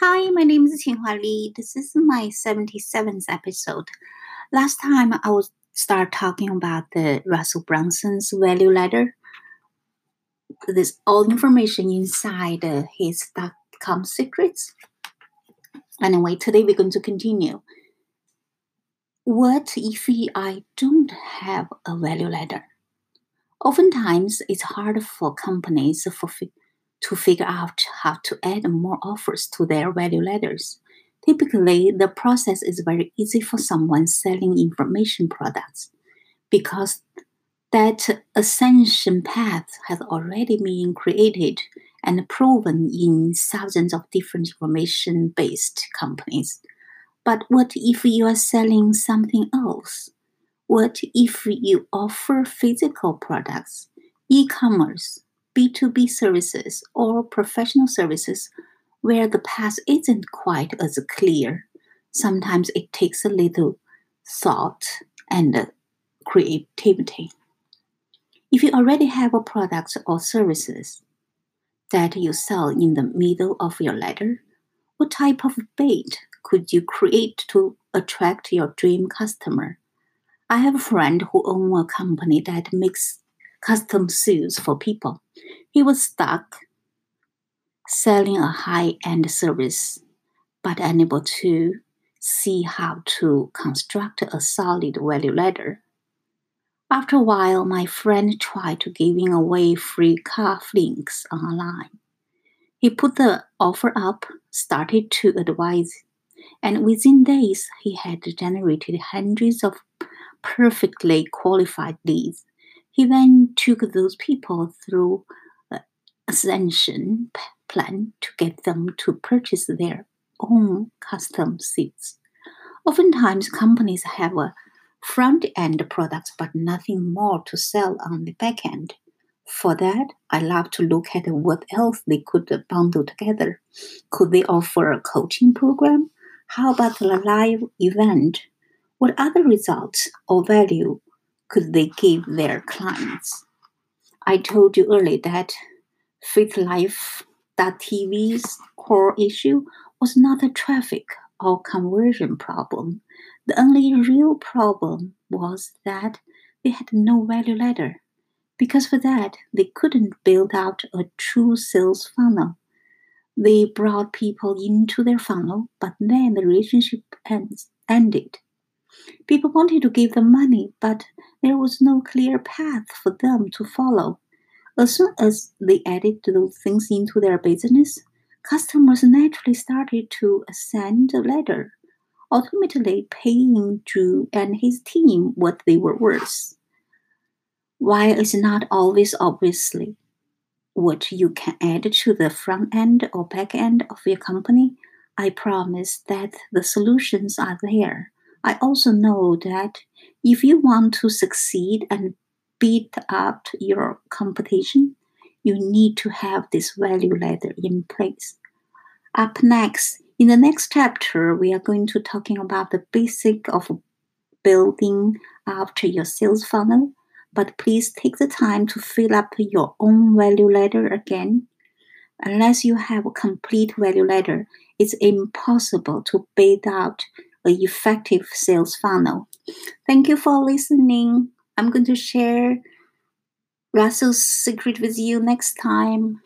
Hi, my name is Qinghua Li. This is my 77th episode. Last time I will start talking about the Russell Brunson's value ladder. This all information inside uh, his dot-com secrets. Anyway, today we're going to continue. What if I don't have a value ladder? Oftentimes, it's hard for companies for to figure out how to add more offers to their value ladders. Typically, the process is very easy for someone selling information products because that ascension path has already been created and proven in thousands of different information based companies. But what if you are selling something else? What if you offer physical products, e commerce, B2B services or professional services where the path isn't quite as clear. Sometimes it takes a little thought and creativity. If you already have a product or services that you sell in the middle of your letter, what type of bait could you create to attract your dream customer? I have a friend who owns a company that makes custom suits for people. He was stuck selling a high end service, but unable to see how to construct a solid value ladder. After a while, my friend tried to giving away free cuff links online. He put the offer up, started to advise, and within days he had generated hundreds of perfectly qualified leads. He then took those people through ascension plan to get them to purchase their own custom seats. Oftentimes, companies have a front end product but nothing more to sell on the back end. For that, I love to look at what else they could bundle together. Could they offer a coaching program? How about a live event? What other results or value could they give their clients? I told you earlier that FitLife.tv's core issue was not a traffic or conversion problem. The only real problem was that they had no value ladder. Because for that, they couldn't build out a true sales funnel. They brought people into their funnel, but then the relationship ends, ended. People wanted to give them money, but there was no clear path for them to follow. As soon as they added those things into their business, customers naturally started to ascend the ladder, ultimately paying Drew and his team what they were worth. While it's not always obviously what you can add to the front end or back end of your company, I promise that the solutions are there. I also know that if you want to succeed and beat up your competition, you need to have this value ladder in place. Up next, in the next chapter, we are going to talking about the basic of building after your sales funnel. But please take the time to fill up your own value ladder again. Unless you have a complete value ladder, it's impossible to build out an effective sales funnel. Thank you for listening. I'm going to share Russell's secret with you next time.